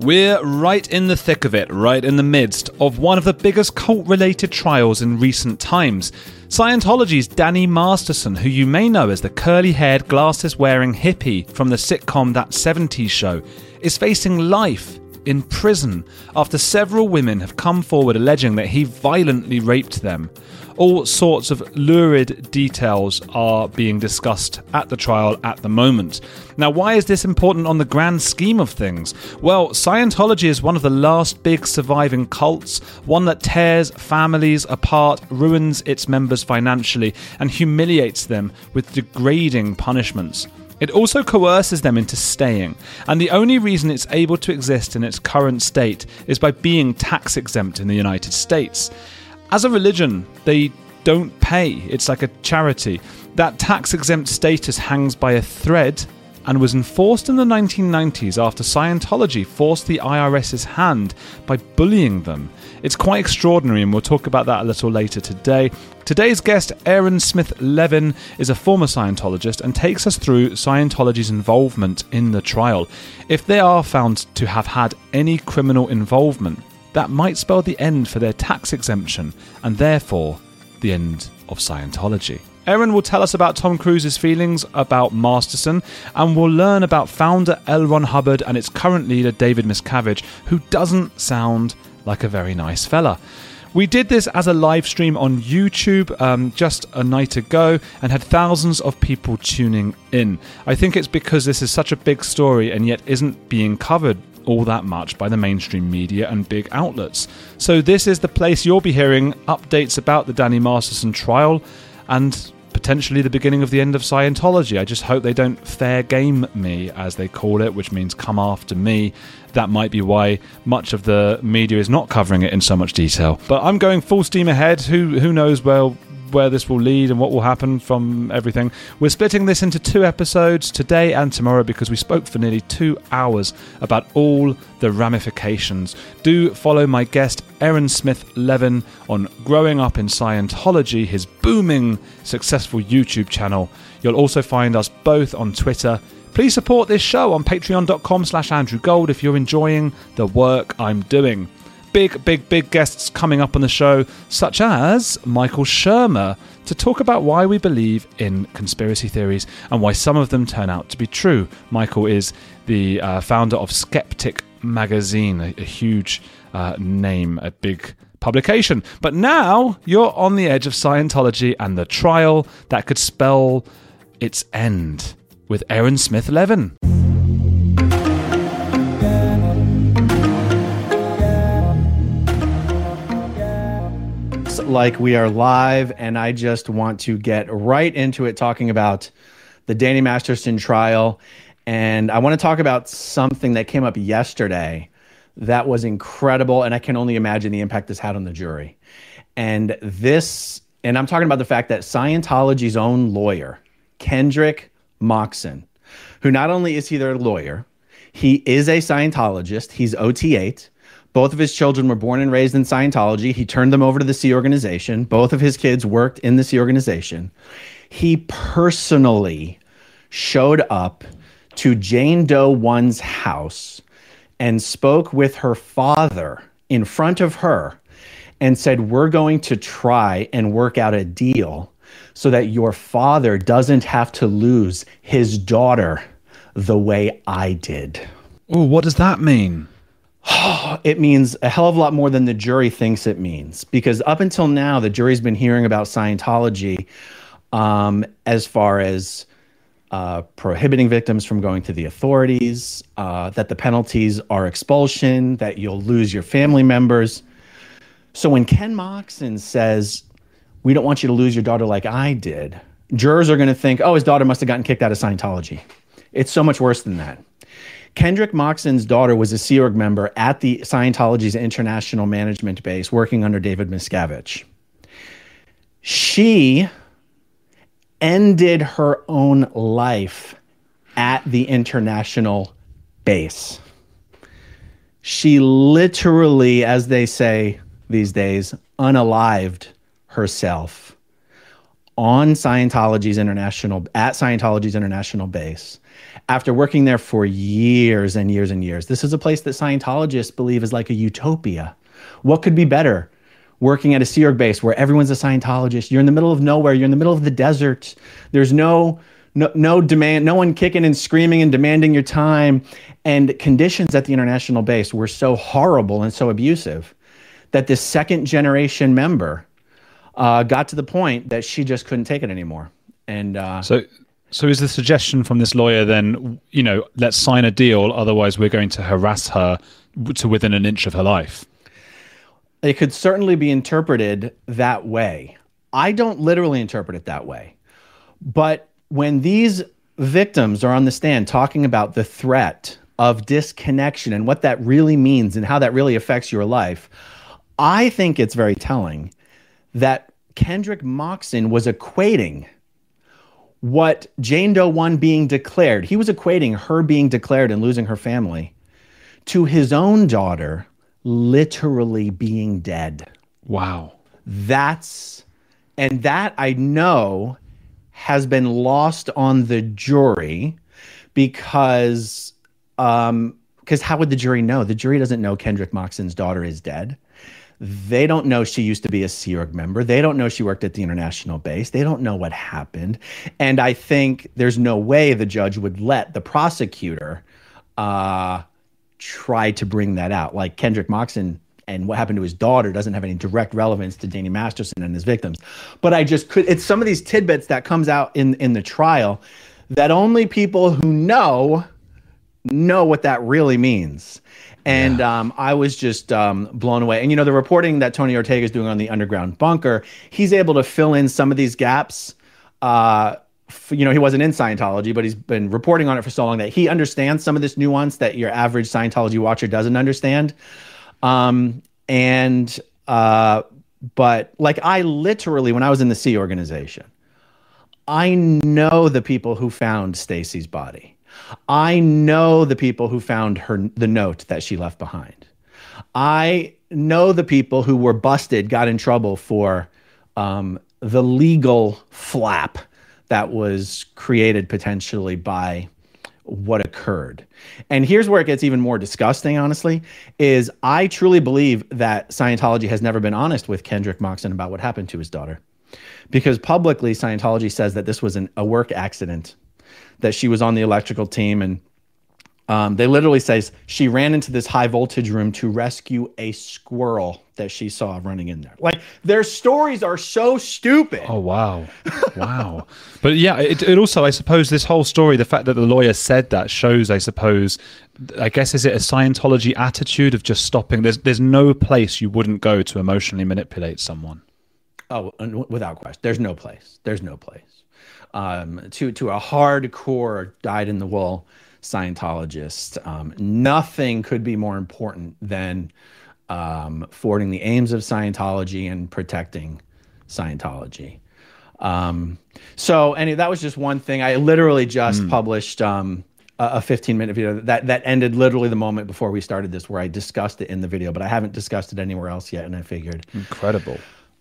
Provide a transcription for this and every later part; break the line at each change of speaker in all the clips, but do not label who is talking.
We're right in the thick of it, right in the midst of one of the biggest cult related trials in recent times. Scientology's Danny Masterson, who you may know as the curly haired, glasses wearing hippie from the sitcom That 70s Show, is facing life in prison after several women have come forward alleging that he violently raped them. All sorts of lurid details are being discussed at the trial at the moment. Now, why is this important on the grand scheme of things? Well, Scientology is one of the last big surviving cults, one that tears families apart, ruins its members financially, and humiliates them with degrading punishments. It also coerces them into staying, and the only reason it's able to exist in its current state is by being tax exempt in the United States. As a religion, they don't pay, it's like a charity. That tax exempt status hangs by a thread and was enforced in the 1990s after Scientology forced the IRS's hand by bullying them. It's quite extraordinary, and we'll talk about that a little later today. Today's guest, Aaron Smith Levin, is a former Scientologist and takes us through Scientology's involvement in the trial. If they are found to have had any criminal involvement, that might spell the end for their tax exemption and therefore the end of Scientology. Aaron will tell us about Tom Cruise's feelings about Masterson, and we'll learn about founder L. Ron Hubbard and its current leader David Miscavige, who doesn't sound like a very nice fella. We did this as a live stream on YouTube um, just a night ago and had thousands of people tuning in. I think it's because this is such a big story and yet isn't being covered all that much by the mainstream media and big outlets. So, this is the place you'll be hearing updates about the Danny Masterson trial and potentially the beginning of the end of Scientology. I just hope they don't fair game me, as they call it, which means come after me. That might be why much of the media is not covering it in so much detail. But I'm going full steam ahead. Who who knows where where this will lead and what will happen from everything. We're splitting this into two episodes today and tomorrow because we spoke for nearly two hours about all the ramifications. Do follow my guest, Aaron Smith Levin, on Growing Up in Scientology, his booming, successful YouTube channel. You'll also find us both on Twitter. Please support this show on patreon.com slash Andrew Gold if you're enjoying the work I'm doing big, big, big guests coming up on the show, such as Michael Shermer, to talk about why we believe in conspiracy theories and why some of them turn out to be true. Michael is the uh, founder of Skeptic Magazine, a, a huge uh, name, a big publication. But now you're on the edge of Scientology and the trial that could spell its end with Aaron Smith Levin.
Like we are live, and I just want to get right into it talking about the Danny Masterson trial. And I want to talk about something that came up yesterday that was incredible. And I can only imagine the impact this had on the jury. And this, and I'm talking about the fact that Scientology's own lawyer, Kendrick Moxon, who not only is he their lawyer, he is a Scientologist, he's OT8 both of his children were born and raised in Scientology. He turned them over to the Sea Organization. Both of his kids worked in the Sea Organization. He personally showed up to Jane Doe 1's house and spoke with her father in front of her and said, We're going to try and work out a deal so that your father doesn't have to lose his daughter the way I did.
Oh, what does that mean?
it means a hell of a lot more than the jury thinks it means. Because up until now, the jury's been hearing about Scientology um, as far as uh, prohibiting victims from going to the authorities, uh, that the penalties are expulsion, that you'll lose your family members. So when Ken Moxon says, We don't want you to lose your daughter like I did, jurors are going to think, Oh, his daughter must have gotten kicked out of Scientology. It's so much worse than that. Kendrick Moxon's daughter was a Sea Org member at the Scientology's international management base working under David Miscavige. She ended her own life at the international base. She literally, as they say these days, unalived herself on Scientology's international at Scientology's international base after working there for years and years and years. This is a place that Scientologists believe is like a utopia. What could be better? Working at a Sea Org base where everyone's a Scientologist. You're in the middle of nowhere. You're in the middle of the desert. There's no no, no demand, no one kicking and screaming and demanding your time. And conditions at the international base were so horrible and so abusive that this second generation member uh, got to the point that she just couldn't take it anymore. And uh,
so, so is the suggestion from this lawyer then, you know, let's sign a deal, otherwise we're going to harass her to within an inch of her life?
It could certainly be interpreted that way. I don't literally interpret it that way. But when these victims are on the stand talking about the threat of disconnection and what that really means and how that really affects your life, I think it's very telling that Kendrick Moxon was equating what Jane Doe 1 being declared, he was equating her being declared and losing her family to his own daughter literally being dead.
Wow.
That's, and that I know has been lost on the jury because, um, because how would the jury know? The jury doesn't know Kendrick Moxon's daughter is dead. They don't know she used to be a Sea Org member. They don't know she worked at the international base. They don't know what happened. And I think there's no way the judge would let the prosecutor uh, try to bring that out. Like Kendrick Moxon and what happened to his daughter doesn't have any direct relevance to Danny Masterson and his victims. But I just could, it's some of these tidbits that comes out in, in the trial that only people who know know what that really means. And yeah. um, I was just um, blown away. And you know, the reporting that Tony Ortega is doing on the underground bunker, he's able to fill in some of these gaps. Uh, f- you know, he wasn't in Scientology, but he's been reporting on it for so long that he understands some of this nuance that your average Scientology watcher doesn't understand. Um, and uh, but like I literally, when I was in the Sea organization, I know the people who found Stacy's body. I know the people who found her the note that she left behind. I know the people who were busted, got in trouble for um, the legal flap that was created potentially by what occurred. And here's where it gets even more disgusting, honestly, is I truly believe that Scientology has never been honest with Kendrick Moxon about what happened to his daughter. Because publicly, Scientology says that this was an, a work accident that she was on the electrical team and um, they literally says she ran into this high voltage room to rescue a squirrel that she saw running in there. Like their stories are so stupid.
Oh wow, wow! but yeah, it, it also, I suppose, this whole story, the fact that the lawyer said that shows, I suppose, I guess, is it a Scientology attitude of just stopping? There's there's no place you wouldn't go to emotionally manipulate someone.
Oh, without question, there's no place. There's no place um, to to a hardcore dyed in the wool Scientologist. Um, nothing could be more important than um, forwarding the aims of Scientology and protecting Scientology. Um, so, anyway, that was just one thing. I literally just mm. published um, a 15 minute video that that ended literally the moment before we started this, where I discussed it in the video, but I haven't discussed it anywhere else yet. And I figured
incredible.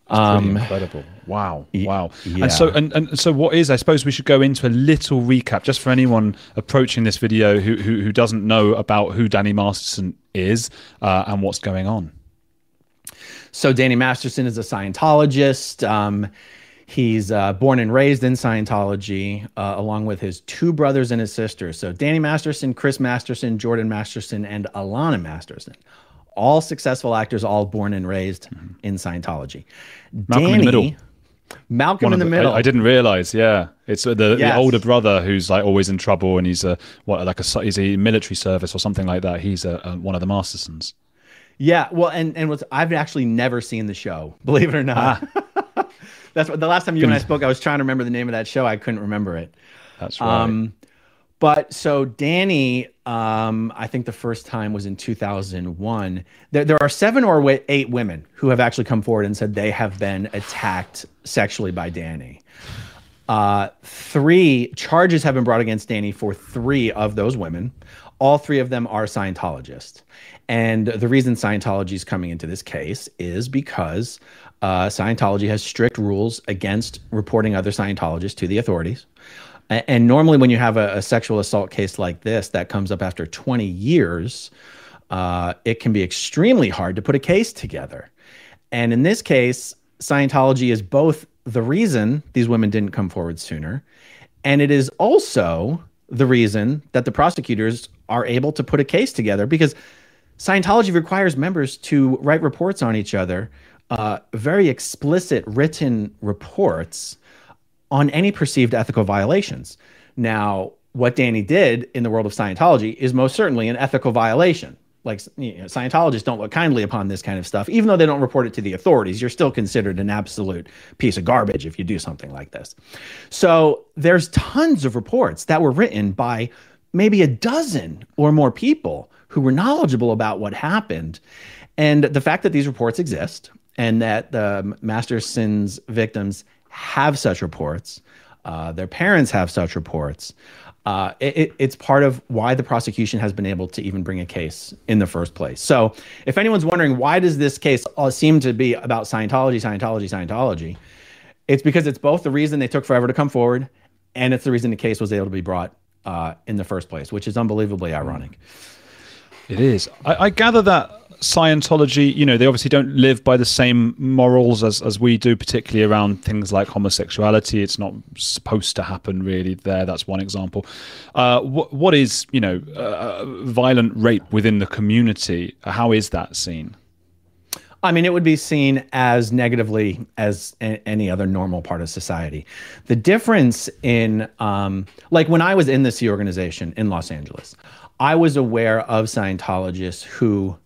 Um, incredible! Wow, wow! Yeah. And so, and, and so, what is? I suppose we should go into a little recap, just for anyone approaching this video who who, who doesn't know about who Danny Masterson is uh, and what's going on.
So, Danny Masterson is a Scientologist. Um, he's uh, born and raised in Scientology, uh, along with his two brothers and his sister. So, Danny Masterson, Chris Masterson, Jordan Masterson, and Alanna Masterson all successful actors, all born and raised mm-hmm. in Scientology.
Malcolm Danny, in the middle.
Malcolm in the, the middle.
I, I, didn't realize. Yeah, it's the, yes. the, older brother who's like always in trouble, and he's a what like a he's a military service or something like that. He's a, a one of the Mastersons.
Yeah, well, and and what's I've actually never seen the show, believe it or not. Ah. That's what the last time you and I spoke. I was trying to remember the name of that show. I couldn't remember it.
That's right. Um,
but so Danny, um, I think the first time was in 2001. There, there are seven or eight women who have actually come forward and said they have been attacked sexually by Danny. Uh, three charges have been brought against Danny for three of those women. All three of them are Scientologists. And the reason Scientology is coming into this case is because uh, Scientology has strict rules against reporting other Scientologists to the authorities. And normally, when you have a, a sexual assault case like this that comes up after 20 years, uh, it can be extremely hard to put a case together. And in this case, Scientology is both the reason these women didn't come forward sooner, and it is also the reason that the prosecutors are able to put a case together because Scientology requires members to write reports on each other, uh, very explicit written reports on any perceived ethical violations. Now, what Danny did in the world of Scientology is most certainly an ethical violation. Like you know, Scientologists don't look kindly upon this kind of stuff, even though they don't report it to the authorities. You're still considered an absolute piece of garbage if you do something like this. So there's tons of reports that were written by maybe a dozen or more people who were knowledgeable about what happened. And the fact that these reports exist and that the Masterson's victims have such reports, uh, their parents have such reports. Uh, it, it's part of why the prosecution has been able to even bring a case in the first place. So, if anyone's wondering why does this case seem to be about Scientology, Scientology, Scientology, it's because it's both the reason they took forever to come forward, and it's the reason the case was able to be brought uh, in the first place, which is unbelievably ironic.
It is. I, I gather that Scientology, you know, they obviously don't live by the same morals as, as we do, particularly around things like homosexuality. It's not supposed to happen really there. That's one example. Uh, what, what is, you know, uh, violent rape within the community? How is that seen?
I mean, it would be seen as negatively as a- any other normal part of society. The difference in, um, like when I was in the Sea organization in Los Angeles, I was aware of Scientologists who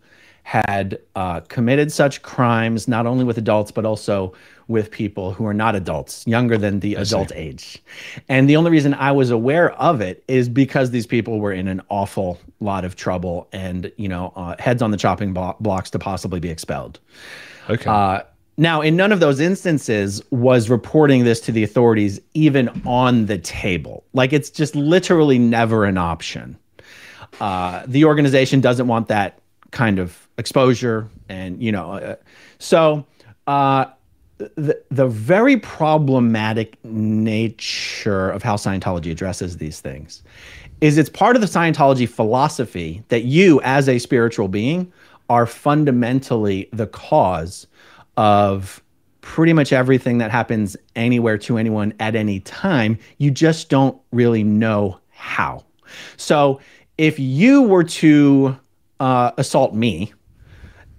had uh, committed such crimes, not only with adults, but also with people who are not adults, younger than the I adult see. age. And the only reason I was aware of it is because these people were in an awful lot of trouble and, you know, uh, heads on the chopping blocks to possibly be expelled.
Okay. Uh,
now, in none of those instances was reporting this to the authorities even on the table. Like it's just literally never an option. Uh, the organization doesn't want that kind of exposure and you know uh, so uh, the, the very problematic nature of how Scientology addresses these things is it's part of the Scientology philosophy that you as a spiritual being are fundamentally the cause of pretty much everything that happens anywhere to anyone at any time. You just don't really know how. So if you were to uh, assault me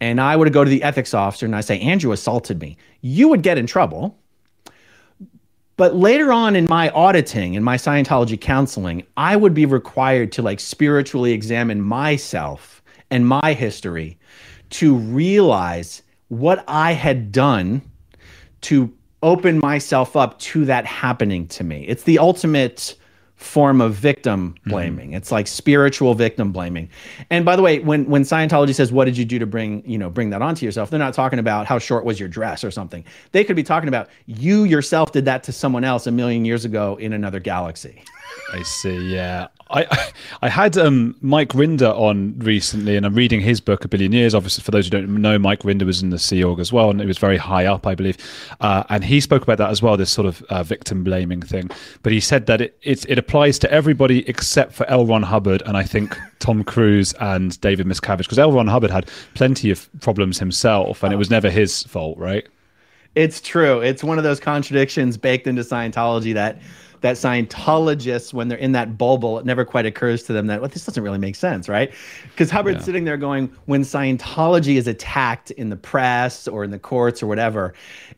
and I would go to the ethics officer and I say, Andrew assaulted me, you would get in trouble. But later on in my auditing and my Scientology counseling, I would be required to like spiritually examine myself and my history to realize what I had done to open myself up to that happening to me. It's the ultimate form of victim mm-hmm. blaming. Mm-hmm. It's like spiritual victim blaming. And by the way, when when Scientology says what did you do to bring, you know, bring that onto yourself, they're not talking about how short was your dress or something. They could be talking about you yourself did that to someone else a million years ago in another galaxy.
I see. Yeah, I I had um, Mike Rinder on recently, and I'm reading his book, A Billion Years. Obviously, for those who don't know, Mike Rinder was in the Sea Org as well, and it was very high up, I believe. Uh, and he spoke about that as well, this sort of uh, victim blaming thing. But he said that it, it it applies to everybody except for L. Ron Hubbard, and I think Tom Cruise and David Miscavige, because L. Ron Hubbard had plenty of problems himself, and it was never his fault, right?
It's true. It's one of those contradictions baked into Scientology that that Scientologists, when they're in that bubble, it never quite occurs to them that, well, this doesn't really make sense, right? Because Hubbard's yeah. sitting there going, when Scientology is attacked in the press or in the courts or whatever,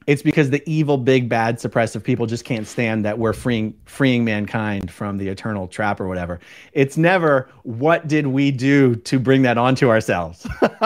it's because the evil, big, bad, suppressive people just can't stand that we're freeing freeing mankind from the eternal trap or whatever. It's never what did we do to bring that onto ourselves.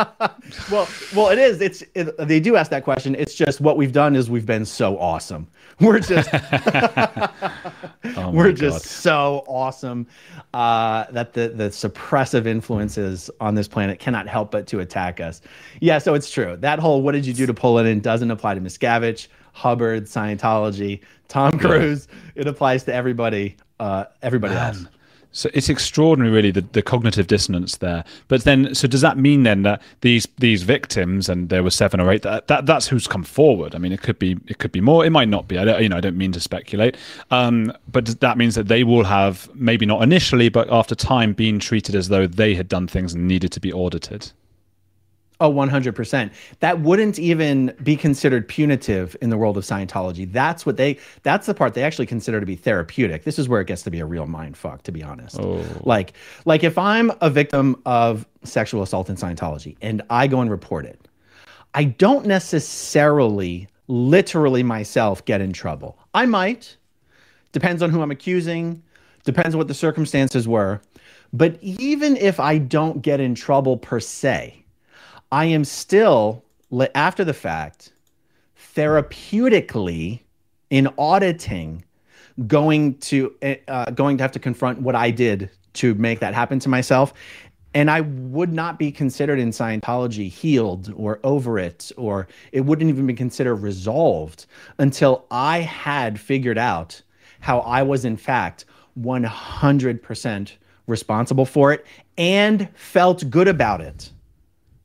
well, well, it is. It's it, they do ask that question. It's just what we've done is we've been so awesome. We're just oh we're just so awesome uh, that the the suppressive influences on this planet cannot help but to attack us. Yeah, so it's true. That whole "what did you do to pull it in" doesn't apply to Miscavige, Hubbard, Scientology, Tom Cruise. Yeah. It applies to everybody. Uh, everybody Man. else
So it's extraordinary, really, the, the cognitive dissonance there. But then, so does that mean then that these these victims, and there were seven or eight, that, that that's who's come forward? I mean, it could be it could be more, it might not be. I don't, you know, I don't mean to speculate. Um, but that means that they will have maybe not initially, but after time, been treated as though they had done things and needed to be audited.
Oh, 100%. That wouldn't even be considered punitive in the world of Scientology. That's what they that's the part they actually consider to be therapeutic. This is where it gets to be a real mind fuck to be honest. Oh. Like like if I'm a victim of sexual assault in Scientology and I go and report it, I don't necessarily literally myself get in trouble. I might. Depends on who I'm accusing, depends on what the circumstances were. But even if I don't get in trouble per se, I am still, after the fact, therapeutically in auditing going to eh, uh, going to have to confront what I did to make that happen to myself. And I would not be considered in Scientology healed or over it, or it wouldn't even be considered resolved until I had figured out how I was, in fact, 100% responsible for it and felt good about it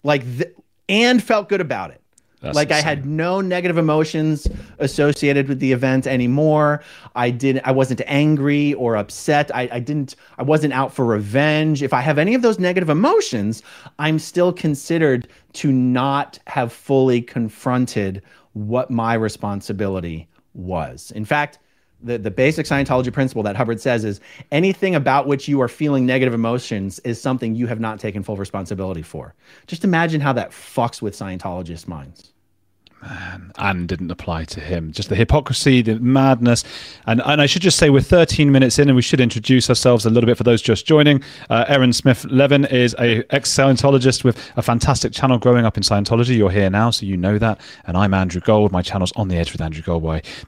like th- and felt good about it. That's like insane. I had no negative emotions associated with the event anymore. I did I wasn't angry or upset. I, I didn't I wasn't out for revenge. If I have any of those negative emotions, I'm still considered to not have fully confronted what my responsibility was. In fact, the, the basic Scientology principle that Hubbard says is anything about which you are feeling negative emotions is something you have not taken full responsibility for. Just imagine how that fucks with Scientologists' minds
man, and didn't apply to him. Just the hypocrisy, the madness, and and I should just say we're 13 minutes in, and we should introduce ourselves a little bit for those just joining. Uh, Aaron Smith Levin is a ex Scientologist with a fantastic channel growing up in Scientology. You're here now, so you know that. And I'm Andrew Gold. My channel's on the edge with Andrew Gold,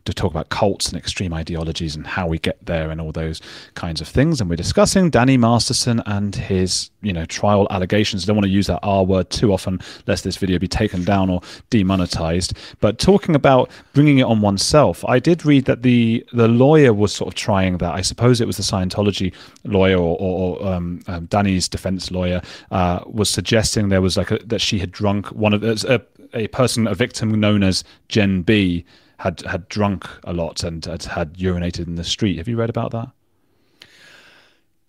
to talk about cults and extreme ideologies and how we get there and all those kinds of things. And we're discussing Danny Masterson and his you know trial allegations. I don't want to use that R word too often, lest this video be taken down or demonetized. But talking about bringing it on oneself, I did read that the the lawyer was sort of trying that. I suppose it was the Scientology lawyer or, or um, um, Danny's defense lawyer uh, was suggesting there was like a, that she had drunk one of a, a person, a victim known as Jen B, had had drunk a lot and had, had urinated in the street. Have you read about that?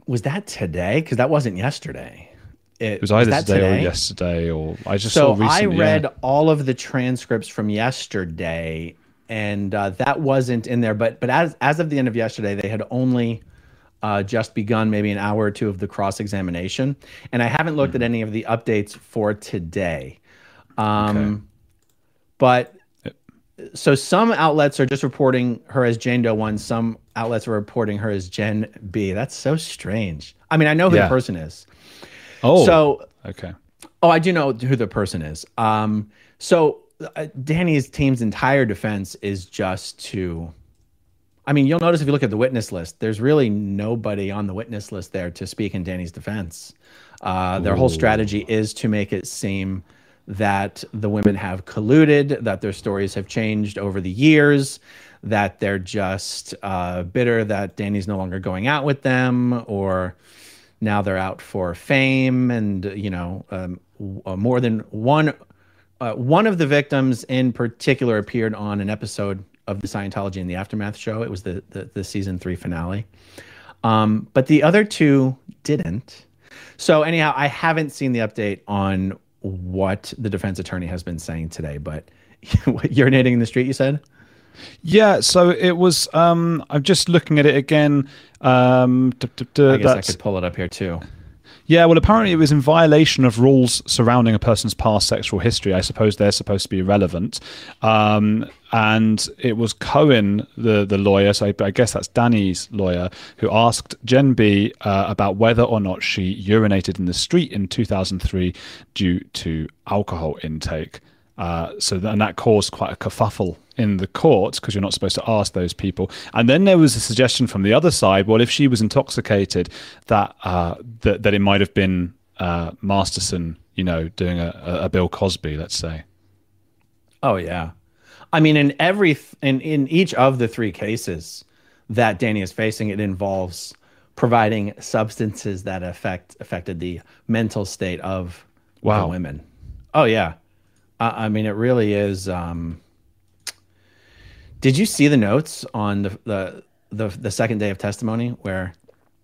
Was that today? Because that wasn't yesterday.
It, it was either today, today, or yesterday, or I just
so
saw recently,
I read
yeah.
all of the transcripts from yesterday, and uh, that wasn't in there. But but as as of the end of yesterday, they had only uh, just begun maybe an hour or two of the cross examination, and I haven't looked mm-hmm. at any of the updates for today. Um, okay. But so some outlets are just reporting her as Jane Doe one. Some outlets are reporting her as Jen B. That's so strange. I mean, I know who yeah. the person is.
Oh, so okay.
Oh, I do know who the person is. Um, so uh, Danny's team's entire defense is just to. I mean, you'll notice if you look at the witness list, there's really nobody on the witness list there to speak in Danny's defense. Uh, their Ooh. whole strategy is to make it seem that the women have colluded, that their stories have changed over the years, that they're just uh, bitter that Danny's no longer going out with them, or now they're out for fame and you know um, uh, more than one uh, one of the victims in particular appeared on an episode of the Scientology in the Aftermath show. It was the the, the season three finale, um, but the other two didn't. So anyhow, I haven't seen the update on what the defense attorney has been saying today. But urinating in the street, you said.
Yeah, so it was. Um, I'm just looking at it again. Um,
d- d- d- I guess I could pull it up here too.
Yeah, well, apparently it was in violation of rules surrounding a person's past sexual history. I suppose they're supposed to be relevant. Um, and it was Cohen, the, the lawyer, so I, I, guess that's Danny's lawyer, who asked Jen B uh, about whether or not she urinated in the street in 2003 due to alcohol intake. Uh, so and that caused quite a kerfuffle in the court because you're not supposed to ask those people. And then there was a suggestion from the other side. Well, if she was intoxicated, that uh, that, that it might have been uh, Masterson, you know, doing a, a Bill Cosby, let's say.
Oh yeah, I mean, in every in in each of the three cases that Danny is facing, it involves providing substances that affect affected the mental state of
Wow.
the women. Oh yeah, I, I mean it really is. Um, did you see the notes on the the the, the second day of testimony where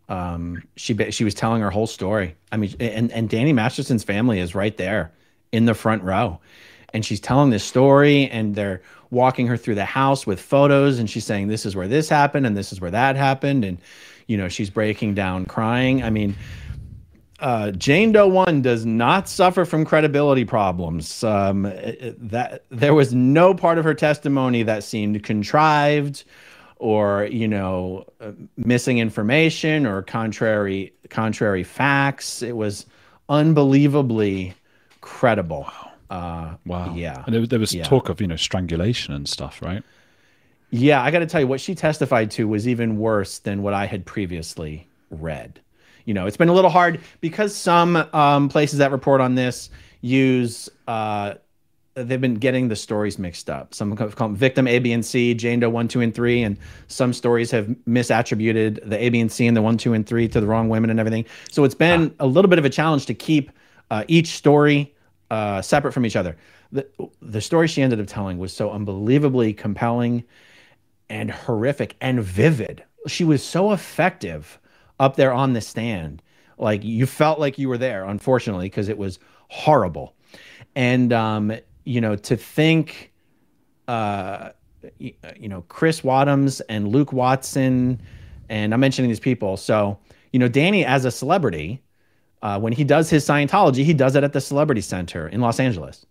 um, she she was telling her whole story? I mean, and and Danny Masterson's family is right there in the front row, and she's telling this story, and they're walking her through the house with photos, and she's saying this is where this happened, and this is where that happened, and you know she's breaking down, crying. I mean. Uh, Jane Doe one does not suffer from credibility problems. Um, that there was no part of her testimony that seemed contrived, or you know, uh, missing information or contrary contrary facts. It was unbelievably credible. Uh,
Wow.
Yeah.
And there, there was
Yeah.
talk of you know strangulation and stuff, right?
Yeah, I got to tell you, what she testified to was even worse than what I had previously read. You know, it's been a little hard because some um, places that report on this use, uh, they've been getting the stories mixed up. Some call them victim A, B, and C, Jane Doe 1, 2, and 3. And some stories have misattributed the A, B, and C and the 1, 2, and 3 to the wrong women and everything. So it's been a little bit of a challenge to keep uh, each story uh, separate from each other. The, the story she ended up telling was so unbelievably compelling and horrific and vivid. She was so effective up there on the stand. Like you felt like you were there, unfortunately, because it was horrible. And um, you know, to think uh y- you know, Chris Wadhams and Luke Watson, and I'm mentioning these people. So, you know, Danny as a celebrity, uh, when he does his Scientology, he does it at the Celebrity Center in Los Angeles.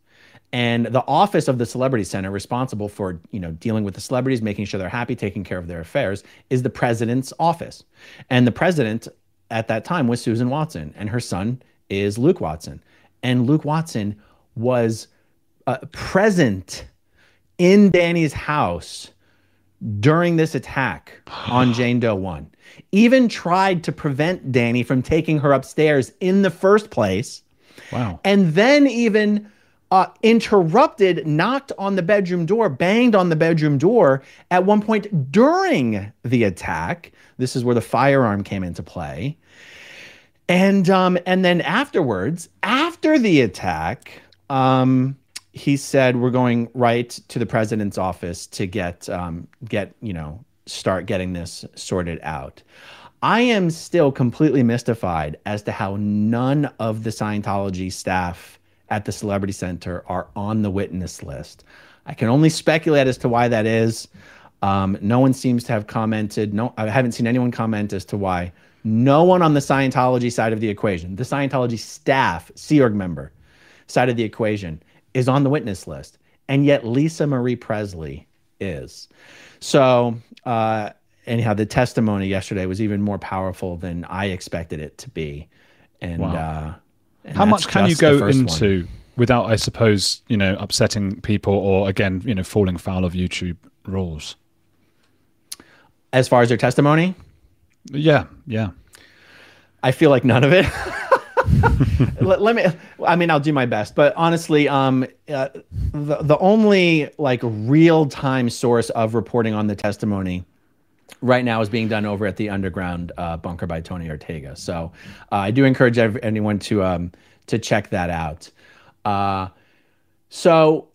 And the office of the Celebrity Center, responsible for you know dealing with the celebrities, making sure they're happy, taking care of their affairs, is the president's office. And the president at that time was Susan Watson, and her son is Luke Watson. And Luke Watson was uh, present in Danny's house during this attack on Jane Doe 1. Even tried to prevent Danny from taking her upstairs in the first place
Wow.
and then even uh, interrupted, knocked on the bedroom door, banged on the bedroom door at one point during the attack. This is where the firearm came into play. And um, and then afterwards, after the attack, um, he said, "We're going right to the president's office to get um, get you know start getting this sorted out." I am still completely mystified as to how none of the Scientology staff at the Celebrity Center are on the witness list. I can only speculate as to why that is. Um, no one seems to have commented. No, I haven't seen anyone comment as to why. No one on the Scientology side of the equation, the Scientology staff, Sea Org member side of the equation, is on the witness list, and yet Lisa Marie Presley is. So, uh, anyhow, the testimony yesterday was even more powerful than I expected it to be. And,
Wow.
uh, and
How much can you go
first one.
into without, I suppose, you know, upsetting people or again, you know, falling foul of YouTube rules?
as far as their testimony?
Yeah, yeah.
I feel like none of it. let, let me. I mean, I'll do my best, but honestly, um, uh, the the only like real time source of reporting on the testimony right now is being done over at the underground uh, bunker by Tony Ortega. So uh, I do encourage anyone to um, to check that out. Uh, so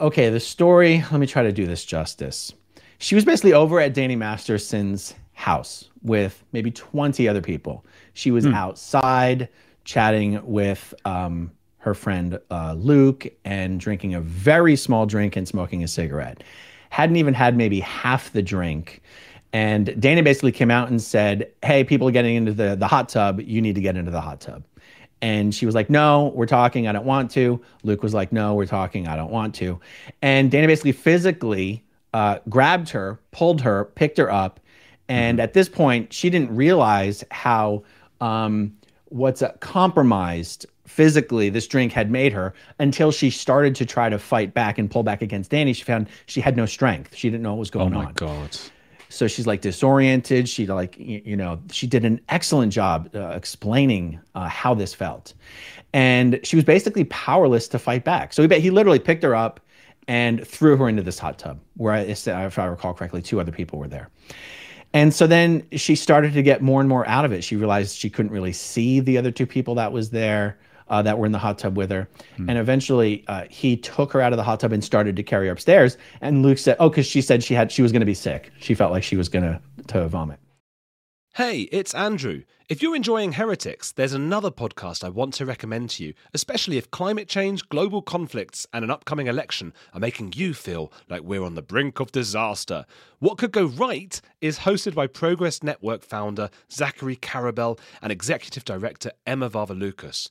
okay, the story. Let me try to do this justice. She was basically over at Danny Masterson's house with maybe 20 other people. She was outside chatting with um, her friend uh, Luke and drinking a very small drink and smoking a cigarette. Hadn't even had maybe half the drink. And Dana basically came out and said, Hey, people are getting into the, the hot tub. You need to get into the hot tub. And she was like, No, we're talking. I don't want to. Luke was like, No, we're talking. I don't want to. And Dana basically physically uh, grabbed her, pulled her, picked her up. And at this point, she didn't realize how um, what's uh, compromised physically this drink had made her until she started to try to fight back and pull back against Danny. She found she had no strength. She didn't know what was going on.
Oh my
on.
god.
So she's like disoriented. She like you, know she did an excellent job uh, explaining uh, how this felt, and she was basically powerless to fight back. So he he literally picked her up and threw her into this hot tub where, I, if I recall correctly, two other people were there. And so then she started to get more and more out of it. She realized she couldn't really see the other two people that was there. Uh, that were in the hot tub with her. Hmm. And eventually uh, he took her out of the hot tub and started to carry her upstairs. And Luke said, Oh, because she said she had she was gonna be sick. She felt like she was gonna to vomit.
Hey, it's Andrew. If you're enjoying Heretics, there's another podcast I want to recommend to you, especially if climate change, global conflicts, and an upcoming election are making you feel like we're on the brink of disaster. What Could Go Right is hosted by Progress Network founder Zachary Karabell and executive director Emma Varvaloucas.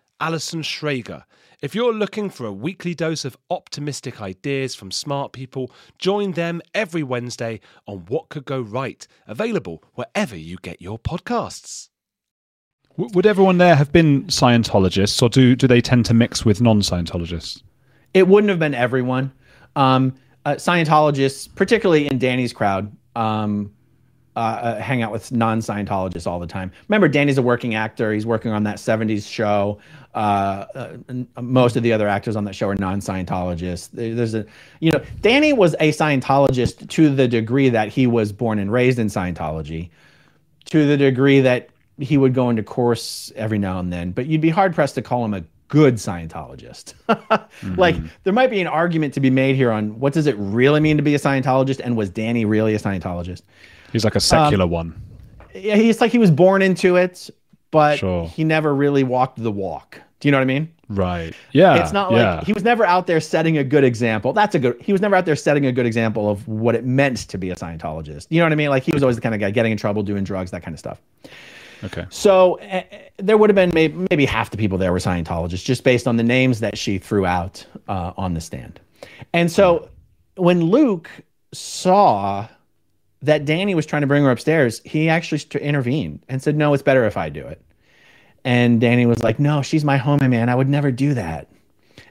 Alison Schrager. If you're looking for a weekly dose of optimistic ideas from smart people, join them every Wednesday on What Could Go Right, available wherever you get your podcasts. Would everyone there have been Scientologists, or do, do they tend to mix with non Scientologists?
It wouldn't have been everyone. Um, uh, Scientologists, particularly in Danny's crowd, um, uh, hang out with non Scientologists all the time. Remember, Danny's a working actor. He's working on that 70s show. Uh, uh most of the other actors on that show are non Scientologists. There's a, you know, Danny was a Scientologist to the degree that he was born and raised in Scientology, to the degree that he would go into course every now and then, but you'd be hard pressed to call him a good Scientologist. mm-hmm. Like there might be an argument to be made here on what does it really mean to be a Scientologist, and was Danny really a Scientologist?
He's like a secular um, one.
Yeah, he's like he was born into it, but sure. he never really walked the walk. Do you know what I mean?
Right. Yeah.
It's not like
yeah.
he was never out there setting a good example. That's a good. He was never out there setting a good example of what it meant to be a Scientologist. You know what I mean? Like he was always the kind of guy getting in trouble, doing drugs, that kind of stuff.
Okay.
So uh, there would have been maybe, maybe half the people there were Scientologists, just based on the names that she threw out uh, on the stand. And so when Luke saw that Danny was trying to bring her upstairs, he actually intervened and said, "No, it's better if I do it." And Danny was like, "No, she's my homie, man. I would never do that."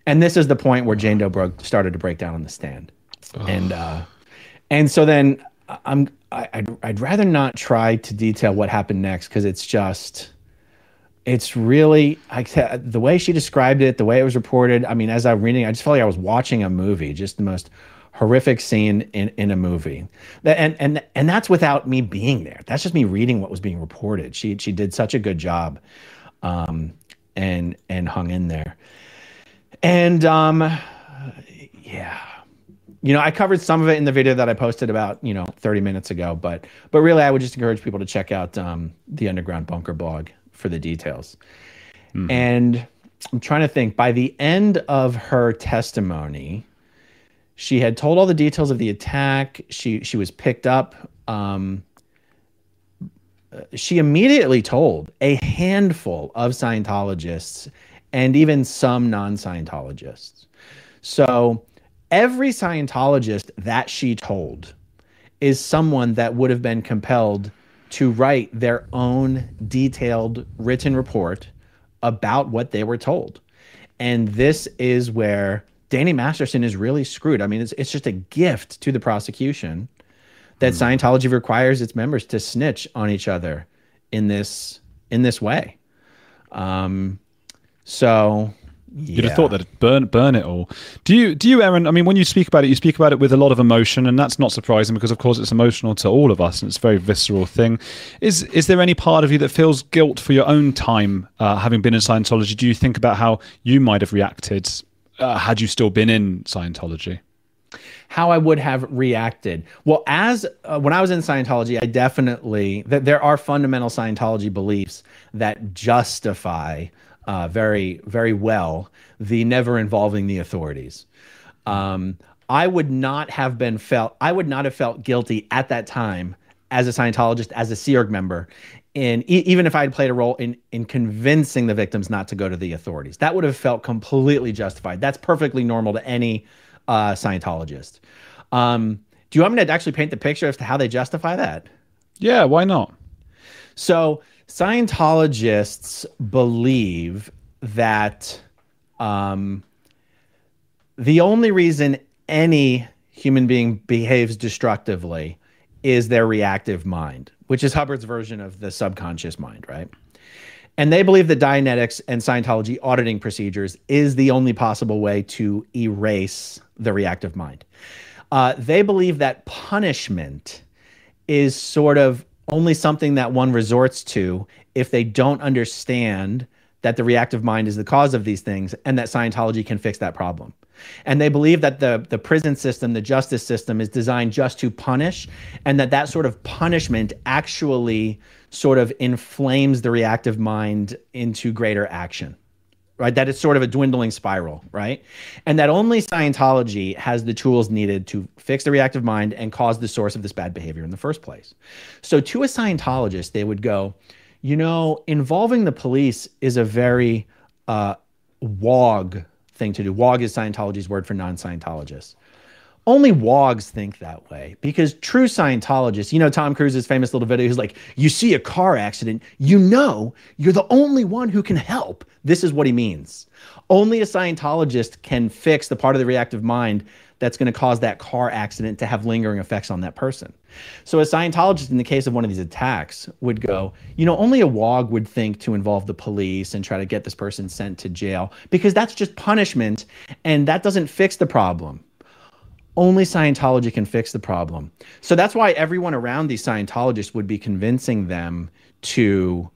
And this is the point where Jane Doe broke, started to break down on the stand, and uh, and so then I'm I, I'd, I'd rather not try to detail what happened next because it's just it's really I, the way she described it the way it was reported i mean as i'm reading i just felt like i was watching a movie just the most horrific scene in, in a movie. And and and that's without me being there. That's just me reading what was being reported. She she did such a good job um and and hung in there. And um yeah. You know, I covered some of it in the video that I posted about, you know, 30 minutes ago, but but really I would just encourage people to check out um, the Underground Bunker blog for the details. Mm-hmm. And I'm trying to think by the end of her testimony, she had told all the details of the attack. She she was picked up. Um, she immediately told a handful of Scientologists and even some non-Scientologists. So every Scientologist that she told is someone that would have been compelled to write their own detailed written report about what they were told. And this is where Danny Masterson is really screwed. I mean, it's, it's just a gift to the prosecution that mm. Scientology requires its members to snitch on each other in this in this way. Um, so
yeah. You'd have thought that burn burn it all. Do you do you, Aaron? I mean, when you speak about it, you speak about it with a lot of emotion, and that's not surprising because, of course, it's emotional to all of us, and it's a very visceral thing. Is is there any part of you that feels guilt for your own time uh, having been in Scientology? Do you think about how you might have reacted uh, had you still been in Scientology?
How I would have reacted. Well, as uh, when I was in Scientology, I definitely that there are fundamental Scientology beliefs that justify uh, very, very well the never involving the authorities. Um, I would not have been felt, I would not have felt guilty at that time as a Scientologist, as a Sea Org member, and e- even if I had played a role in in convincing the victims not to go to the authorities. That would have felt completely justified. That's perfectly normal to any uh, Scientologist. Um, do you want me to actually paint the picture as to how they justify that?
Yeah, why not?
So Scientologists believe that um, the only reason any human being behaves destructively is their reactive mind, which is Hubbard's version of the subconscious mind, right? And they believe that Dianetics and Scientology auditing procedures is the only possible way to erase the reactive mind. Uh, they believe that punishment is sort of only something that one resorts to if they don't understand that the reactive mind is the cause of these things and that Scientology can fix that problem. And they believe that the, the prison system, the justice system is designed just to punish, and that that sort of punishment actually sort of inflames the reactive mind into greater action right? That it's sort of a dwindling spiral, right? And that only Scientology has the tools needed to fix the reactive mind and cause the source of this bad behavior in the first place. So to a Scientologist, they would go, you know, involving the police is a very uh, WOG thing to do. WOG is Scientology's word for non Scientologists. Only wogs think that way because true Scientologists, you know, Tom Cruise's famous little video, he's like, You see a car accident, you know, you're the only one who can help. This is what he means. Only a Scientologist can fix the part of the reactive mind that's going to cause that car accident to have lingering effects on that person. So, a Scientologist, in the case of one of these attacks, would go, you know, only a WOG would think to involve the police and try to get this person sent to jail because that's just punishment and that doesn't fix the problem only Scientology can fix the problem. So that's why everyone around these Scientologists would be convincing them to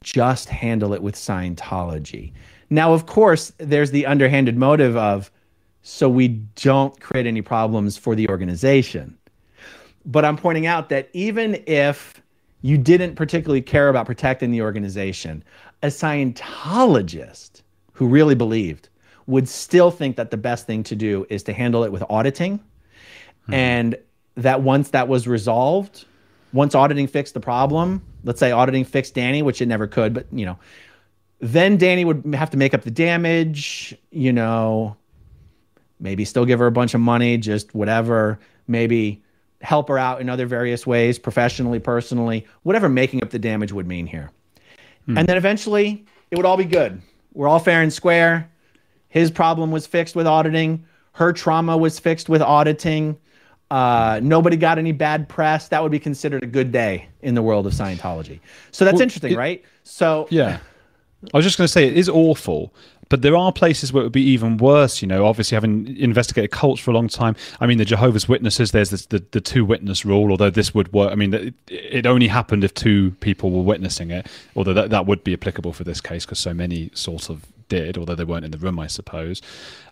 just handle it with Scientology. Now, of course, there's the underhanded motive of so we don't create any problems for the organization. But I'm pointing out that even if you didn't particularly care about protecting the organization, a Scientologist who really believed would still think that the best thing to do is to handle it with auditing. Mm-hmm. And that once that was resolved, once auditing fixed the problem, let's say auditing fixed Danny, which it never could, but you know, then Danny would have to make up the damage, you know, maybe still give her a bunch of money, just whatever, maybe help her out in other various ways, professionally, personally, whatever making up the damage would mean here. Hmm. And then eventually it would all be good. We're all fair and square. His problem was fixed with auditing. Her trauma was fixed with auditing. Uh, nobody got any bad press. That would be considered a good day in the world of Scientology. So that's well, interesting, it, right? So
yeah, I was just going to say it is awful, but there are places where it would be even worse. You know, obviously having investigated cults for a long time. I mean, the Jehovah's Witnesses. There's this, the the two witness rule. Although this would work. I mean, it, it only happened if two people were witnessing it. Although that that would be applicable for this case because so many sort of did, although they weren't in the room, I suppose.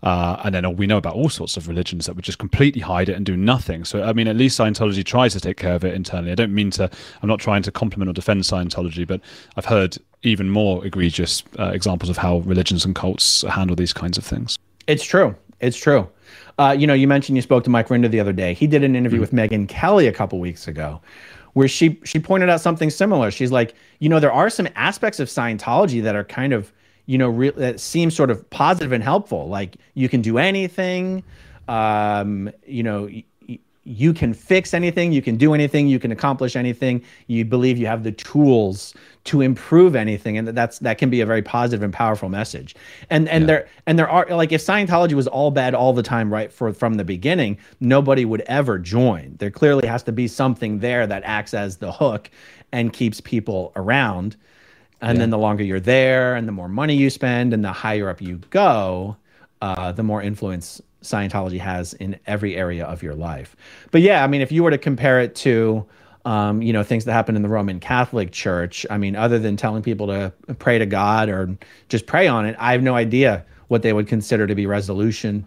Uh, and then we know about all sorts of religions that would just completely hide it and do nothing. So, I mean, at least Scientology tries to take care of it internally. I don't mean to, I'm not trying to compliment or defend Scientology, but I've heard even more egregious uh, examples of how religions and cults handle these kinds of things.
It's true. It's true. Uh, you know, you mentioned you spoke to Mike Rinder the other day. He did an interview mm-hmm. with Megyn Kelly a couple weeks ago where she she pointed out something similar. She's like, you know, there are some aspects of Scientology that are kind of you know, re- that seems sort of positive and helpful. Like you can do anything, um, you know, y- you can fix anything, you can do anything, you can accomplish anything. You believe you have the tools to improve anything, and that's that can be a very positive and powerful message. And and yeah. there and there are like if Scientology was all bad all the time, right, for from the beginning, nobody would ever join. There clearly has to be something there that acts as the hook and keeps people around. And yeah. then the longer you're there and the more money you spend and the higher up you go, uh, the more influence Scientology has in every area of your life. But yeah, I mean, if you were to compare it to, um, you know, things that happen in the Roman Catholic Church, I mean, other than telling people to pray to God or just pray on it, I have no idea what they would consider to be resolution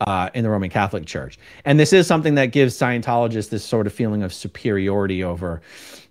uh, in the Roman Catholic Church. And this is something that gives Scientologists this sort of feeling of superiority over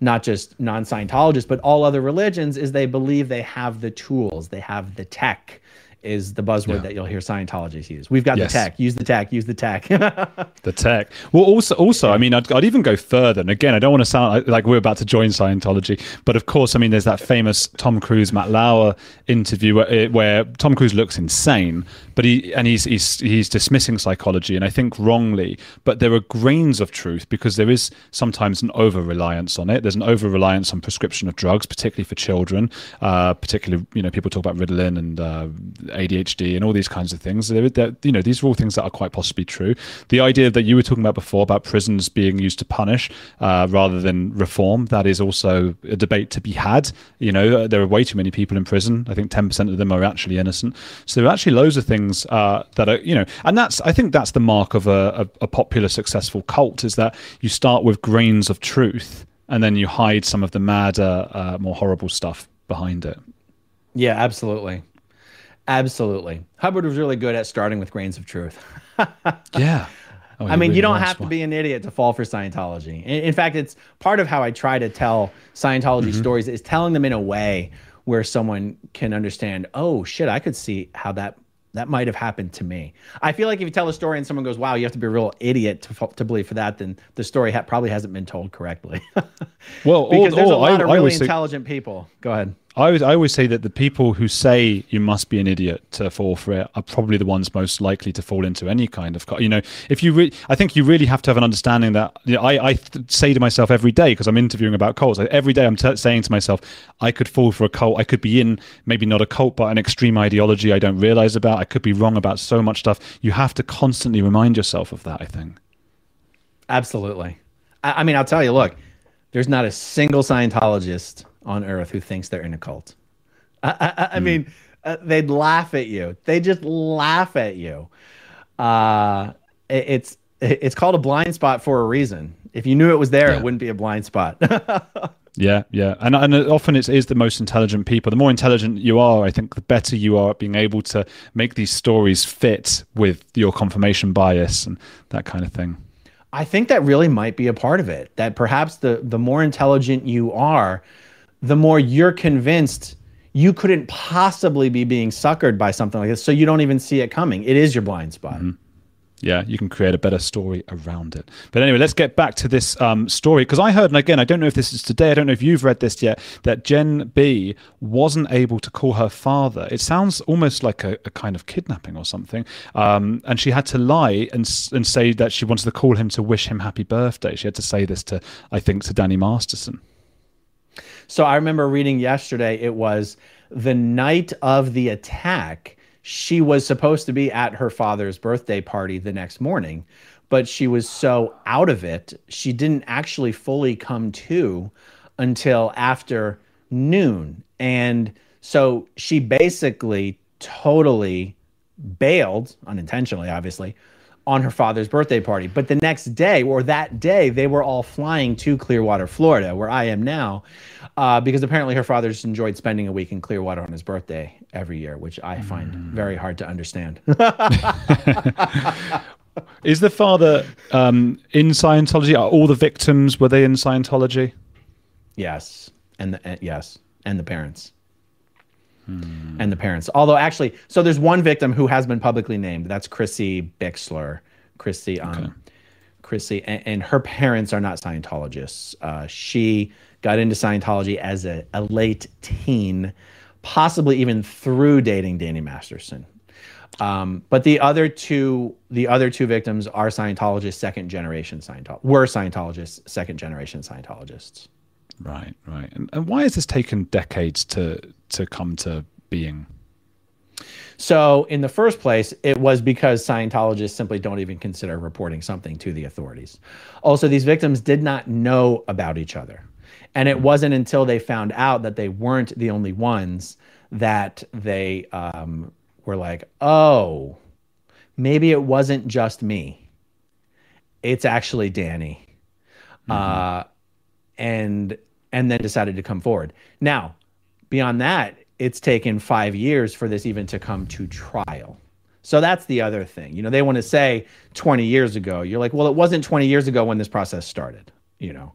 not just non-Scientologists, but all other religions, is they believe they have the tools, they have the tech is the buzzword yeah. that you'll hear Scientologists use. We've got yes. the tech. Use the tech. Use the tech.
the tech. Well, also, also, I mean, I'd, I'd, even go further. And again, I don't want to sound like we're about to join Scientology, but of course, I mean, there's that famous Tom Cruise Matt Lauer interview where, where Tom Cruise looks insane, but he and he's he's he's dismissing psychology, and I think wrongly. But there are grains of truth because there is sometimes an over reliance on it. There's an over reliance on prescription of drugs, particularly for children. Uh, particularly, you know, people talk about Ritalin and uh, ADHD and all these kinds of things. They're, they're, you know, these are all things that are quite possibly true. The idea that you were talking about before about prisons being used to punish uh, rather than reform, that is also a debate to be had. You know, there are way too many people in prison. I think 10% of them are actually innocent. So there are actually loads of things uh, that are, you know, and that's, I think that's the mark of a, a, a popular, successful cult is that you start with grains of truth and then you hide some of the madder, uh, more horrible stuff behind it.
Yeah, absolutely. Absolutely. Hubbard was really good at starting with grains of truth.
yeah.
Oh, I mean, really you don't have to be an idiot to fall for Scientology. In, in, fact, it's part of how I try to tell Scientology mm-hmm. stories is telling them in a way where someone can understand, oh shit, I could see how that that might have happened to me. I feel like if you tell a story and someone goes, "Wow, you have to be a real idiot to, to believe for that," then the story ha- probably hasn't been told correctly.
well,
because there's a lot I, of really intelligent people. Go ahead.
I always, I always say that the people who say you must be an idiot to fall for it are probably the ones most likely to fall into any kind of, cult. you know, if you really, I think you really have to have an understanding that you know, I, I th- say to myself every day, because I'm interviewing about cults, like every day I'm t- saying to myself, I could fall for a cult. I could be in maybe not a cult, but an extreme ideology I don't realize about. I could be wrong about so much stuff. You have to constantly remind yourself of that, I think.
Absolutely. I, I mean, I'll tell you, look, there's not a single Scientologist on earth who thinks they're in a cult. I, I, I mm. mean, uh, they'd laugh at you. They just laugh at you. Uh, it, it's it's called a blind spot for a reason. If you knew it was there, yeah. it wouldn't be a blind spot.
yeah, yeah, and and often it is the most intelligent people. The more intelligent you are, I think, the better you are at being able to make these stories fit with your confirmation bias and that kind of thing.
I think that really might be a part of it. That perhaps the the more intelligent you are, the more you're convinced you couldn't possibly be being suckered by something like this. So you don't even see it coming. It is your blind spot. Mm-hmm.
Yeah, you can create a better story around it. But anyway, let's get back to this um, story because I heard, and again, I don't know if this is today, I don't know if you've read this yet, that Gen B wasn't able to call her father. It sounds almost like a, a kind of kidnapping or something. Um, and she had to lie and, and say that she wanted to call him to wish him happy birthday. She had to say this to, I think, to Danny Masterson.
So I remember reading yesterday, it was the night of the attack. She was supposed to be at her father's birthday party the next morning, but she was so out of it, she didn't actually fully come to until after noon. And so she basically totally bailed, unintentionally, obviously, on her father's birthday party. But the next day, or that day, they were all flying to Clearwater, Florida, where I am now, uh, because apparently her father just enjoyed spending a week in Clearwater on his birthday every year, which I find mm. very hard to understand.
Is the father um, in Scientology? Are all the victims were they in Scientology?
Yes, and the, uh, yes, and the parents. Hmm. And the parents. Although actually, so there's one victim who has been publicly named. That's Chrissie Bixler. Chrissie, um, okay. Chrissie, and, and, her parents are not Scientologists. Uh, she got into Scientology as a, a late teen, possibly even through dating Danny Masterson. Um, but the other two, the other two victims are Scientologists, second generation Scientologists, were Scientologists, second generation Scientologists.
Right, right. And, and why has this taken decades to to come to being?
So, in the first place, it was because Scientologists simply don't even consider reporting something to the authorities. Also, these victims did not know about each other. And it wasn't until they found out that they weren't the only ones that they um, were like, oh, maybe it wasn't just me. It's actually Danny. Mm-hmm. Uh, and and then decided to come forward. Now, beyond that, it's taken five years for this even to come to trial. So that's the other thing. You know, they want to say 20 years ago. You're like, well, it wasn't 20 years ago when this process started, you know.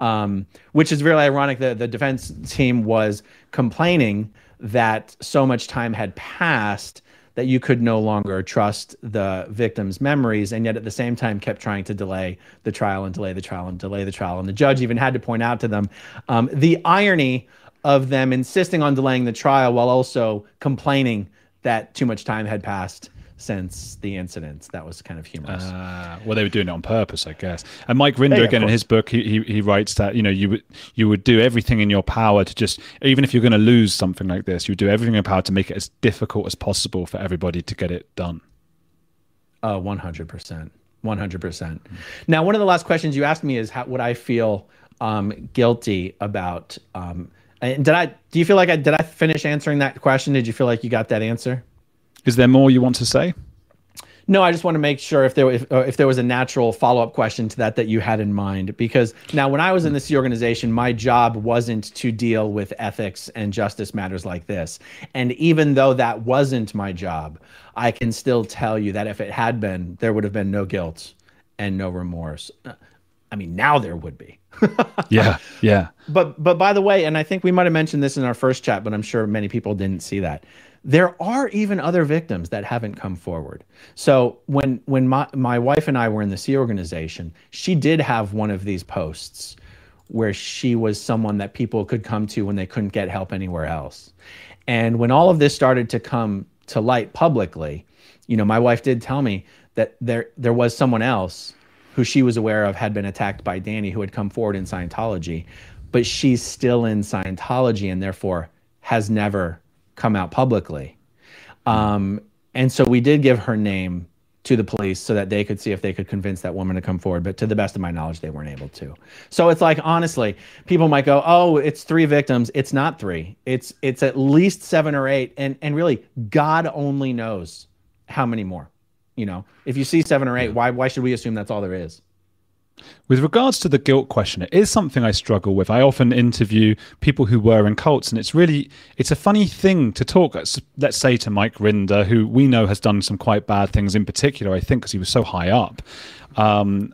um, which is really ironic. The the defense team was complaining that so much time had passed that you could no longer trust the victim's memories, and yet at the same time kept trying to delay the trial and delay the trial and delay the trial. And the judge even had to point out to them um, the irony of them insisting on delaying the trial while also complaining that too much time had passed since the incident. That was kind of humorous. Uh,
well, they were doing it on purpose, I guess. And Mike Rinder, yeah, again, in his book, he, he, he writes that you know you would you would do everything in your power to just even if you're going to lose something like this, you would do everything in your power to make it as difficult as possible for everybody to get it done.
Oh, one hundred percent, one hundred percent. Now, one of the last questions you asked me is how would I feel um, guilty about? Um, did I? Do you feel like I did? I finish answering that question? Did you feel like you got that answer?
Is there more you want to say?
No, I just want to make sure if there if, uh, if there was a natural follow up question to that that you had in mind because now when I was in the Sea Organization, my job wasn't to deal with ethics and justice matters like this, and even though that wasn't my job, I can still tell you that if it had been, there would have been no guilt and no remorse. Uh, I mean, now there would be.
yeah, yeah.
But but by the way, and I think we might have mentioned this in our first chat, but I'm sure many people didn't see that there are even other victims that haven't come forward. So when when my, my wife and I were in the Sea Organization, she did have one of these posts where she was someone that people could come to when they couldn't get help anywhere else. And when all of this started to come to light publicly, you know, my wife did tell me that there there was someone else who she was aware of had been attacked by Danny who had come forward in Scientology, but she's still in Scientology and therefore has never come out publicly. Um, and so we did give her name to the police so that they could see if they could convince that woman to come forward. But to the best of my knowledge, they weren't able to. So it's like honestly, people might go, "Oh, it's three victims." It's not three. It's it's at least seven or eight, and and really, God only knows how many more. You know, if you see seven or eight, why why should we assume that's all there is?
With regards to the guilt question, it is something I struggle with. I often interview people who were in cults, and it's really it's a funny thing to talk. Let's say to Mike Rinder, who we know has done some quite bad things. In particular, I think because he was so high up, um,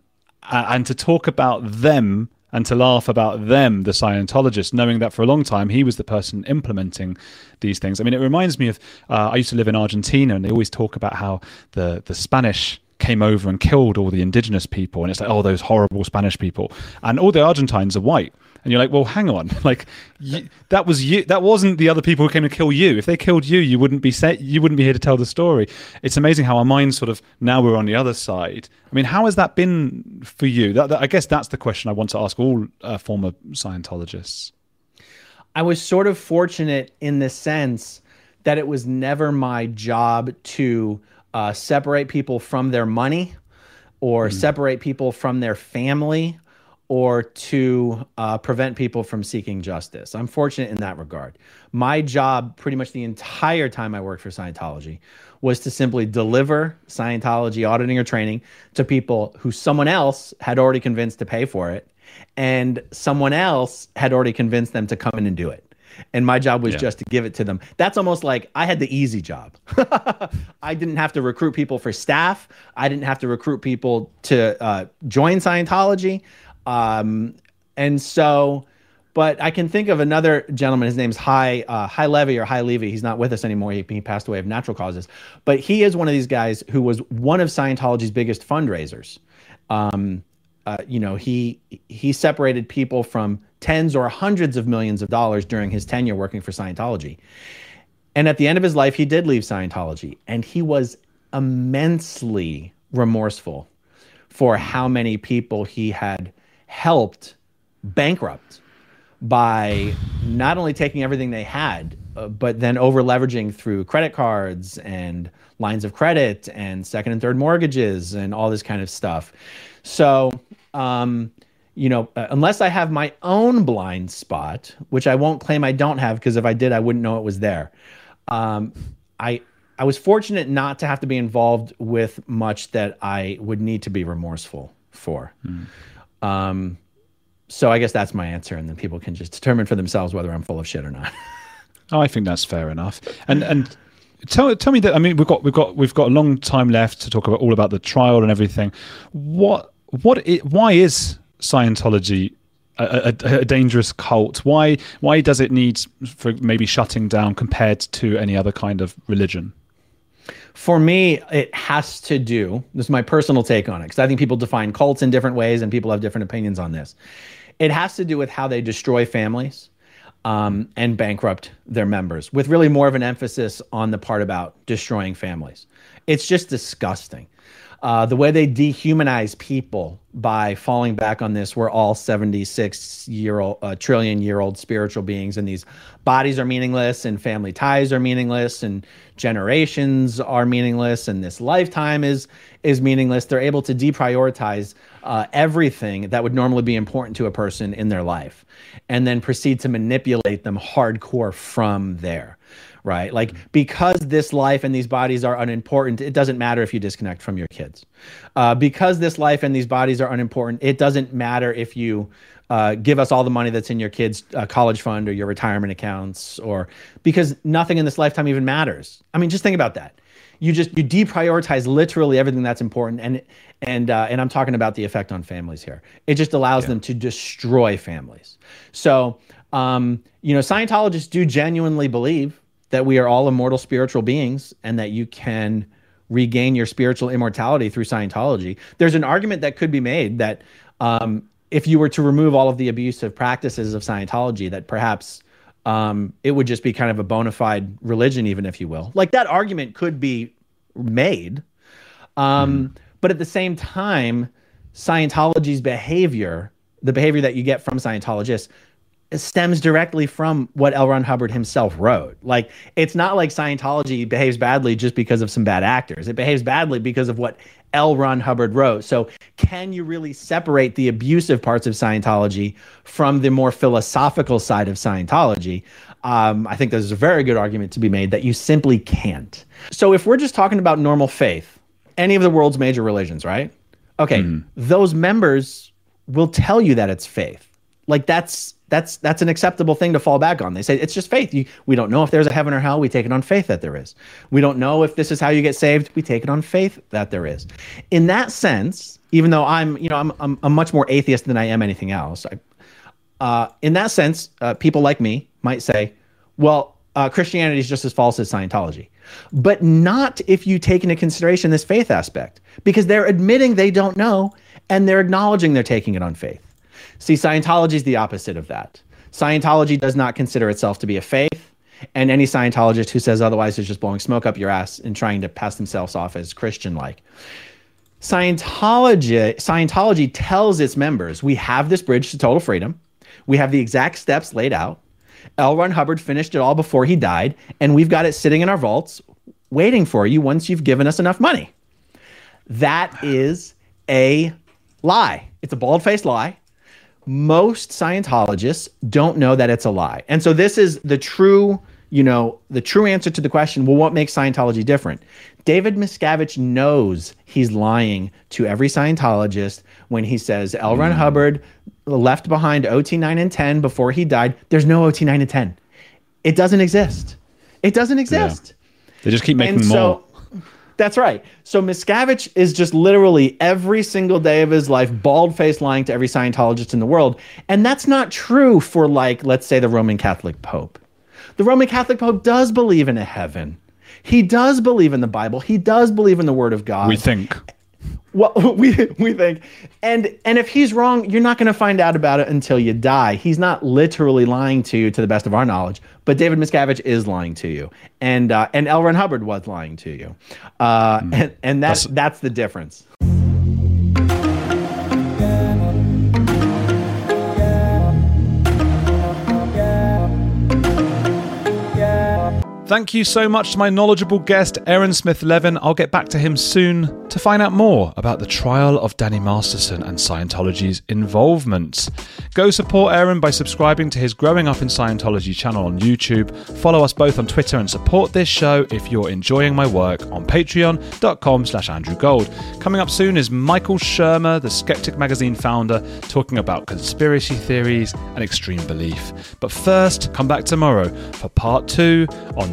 and to talk about them and to laugh about them, the Scientologists, knowing that for a long time he was the person implementing these things. I mean, it reminds me of uh, I used to live in Argentina, and they always talk about how the the Spanish came over and killed all the indigenous people and it's like oh those horrible spanish people. And all the argentines are white. And you're like well hang on. Like you, that was you that wasn't the other people who came to kill you. If they killed you you wouldn't be set. you wouldn't be here to tell the story. It's amazing how our minds sort of now we're on the other side. I mean how has that been for you? That, that i guess that's the question i want to ask all uh, former scientologists.
I was sort of fortunate in the sense that it was never my job to uh, separate people from their money or mm. separate people from their family or to uh, prevent people from seeking justice. I'm fortunate in that regard. My job, pretty much the entire time I worked for Scientology, was to simply deliver Scientology auditing or training to people who someone else had already convinced to pay for it, and someone else had already convinced them to come in and do it and my job was yeah. just to give it to them. That's almost like I had the easy job. I didn't have to recruit people for staff. I didn't have to recruit people to uh, join Scientology, um, and so. But I can think of another gentleman. His name's High uh, Hai Levi or High Levy. He's not with us anymore. He, he passed away of natural causes. But he is one of these guys who was one of Scientology's biggest fundraisers. Um, uh, you know, he he separated people from tens or hundreds of millions of dollars during his tenure working for Scientology. And at the end of his life, he did leave Scientology, and he was immensely remorseful for how many people he had helped bankrupt by not only taking everything they had, uh, but then over leveraging through credit cards and lines of credit and second and third mortgages and all this kind of stuff. So, um, you know, uh, unless I have my own blind spot, which I won't claim I don't have, because if I did, I wouldn't know it was there. Um, I I was fortunate not to have to be involved with much that I would need to be remorseful for. Mm. Um, so I guess that's my answer, and then people can just determine for themselves whether I'm full of shit or not.
oh, I think that's fair enough. And and tell tell me that I mean we've got we've got we've got a long time left to talk about all about the trial and everything. What what it, why is Scientology a, a, a, dangerous cult? Why why does it need for maybe shutting down compared to any other kind of religion?
For me, it has to do. This is my personal take on it because I think people define cults in different ways and people have different opinions on this. It has to do with how they destroy families um, and bankrupt their members, with really more of an emphasis on the part about destroying families. It's just disgusting. Uh, the way they dehumanize people by falling back on this, we're all 76 year old, uh, trillion year old spiritual beings, and these bodies are meaningless, and family ties are meaningless, and generations are meaningless, and this lifetime is is meaningless. They're able to deprioritize uh, everything that would normally be important to a person in their life, and then proceed to manipulate them hardcore from there right? Like because this life and these bodies are unimportant, it doesn't matter if you disconnect from your kids. Uh, because this life and these bodies are unimportant, it doesn't matter if you uh, give us all the money that's in your kids' uh, college fund or your retirement accounts, or because nothing in this lifetime even matters. I mean, just think about that. You just you deprioritize literally everything that's important, and and uh, and I'm talking about the effect on families here. It just allows yeah. them to destroy families. So, um, you know, Scientologists do genuinely believe that we are all immortal spiritual beings and that you can regain your spiritual immortality through Scientology. There's an argument that could be made that um, if you were to remove all of the abusive practices of Scientology, that perhaps um, it would just be kind of a bona fide religion, even if you will. Like that argument could be made. Um, mm. But at the same time, Scientology's behavior, the behavior that you get from Scientologists, stems directly from what L. Ron Hubbard himself wrote. Like, it's not like Scientology behaves badly just because of some bad actors. It behaves badly because of what L. Ron Hubbard wrote. So, can you really separate the abusive parts of Scientology from the more philosophical side of Scientology? Um, I think there's a very good argument to be made that you simply can't. So, if we're just talking about normal faith, any of the world's major religions, right? Okay, mm. those members will tell you that it's faith. Like, that's that's that's an acceptable thing to fall back on. They say it's just faith. You, we don't know if there's a heaven or hell. We take it on faith that there is. We don't know if this is how you get saved. We take it on faith that there is. In that sense, even though I'm you know I'm I'm, I'm much more atheist than I am anything else. I, uh, in that sense, uh, people like me might say, well, uh, Christianity is just as false as Scientology, but not if you take into consideration this faith aspect, because they're admitting they don't know and they're acknowledging they're taking it on faith. See, Scientology is the opposite of that. Scientology does not consider itself to be a faith, and any Scientologist who says otherwise is just blowing smoke up your ass and trying to pass themselves off as Christian like. Scientology, Scientology tells its members, we have this bridge to total freedom. We have the exact steps laid out. L. Ron Hubbard finished it all before he died, and we've got it sitting in our vaults waiting for you once you've given us enough money. That is a lie. It's a bald faced lie most Scientologists don't know that it's a lie. And so this is the true, you know, the true answer to the question, well, what makes Scientology different? David Miscavige knows he's lying to every Scientologist when he says L. Ron mm. Hubbard left behind OT 9 and 10 before he died. There's no OT 9 and 10. It doesn't exist. It doesn't exist.
Yeah. They just keep making and more. So,
that's right. So Miscavige is just literally every single day of his life bald faced lying to every Scientologist in the world. And that's not true for, like, let's say the Roman Catholic Pope. The Roman Catholic Pope does believe in a heaven. He does believe in the Bible. He does believe in the Word of God.
We think.
Well, we we think, and and if he's wrong, you're not going to find out about it until you die. He's not literally lying to you, to the best of our knowledge. But David Miscavige is lying to you, and uh, and L. Ron Hubbard was lying to you, uh, mm. and and that's that's the difference.
Thank you so much to my knowledgeable guest, Aaron Smith Levin. I'll get back to him soon to find out more about the trial of Danny Masterson and Scientology's involvement. Go support Aaron by subscribing to his Growing Up in Scientology channel on YouTube. Follow us both on Twitter and support this show if you're enjoying my work on patreon.com slash Andrew Gold. Coming up soon is Michael Shermer, the Skeptic magazine founder, talking about conspiracy theories and extreme belief. But first, come back tomorrow for part two on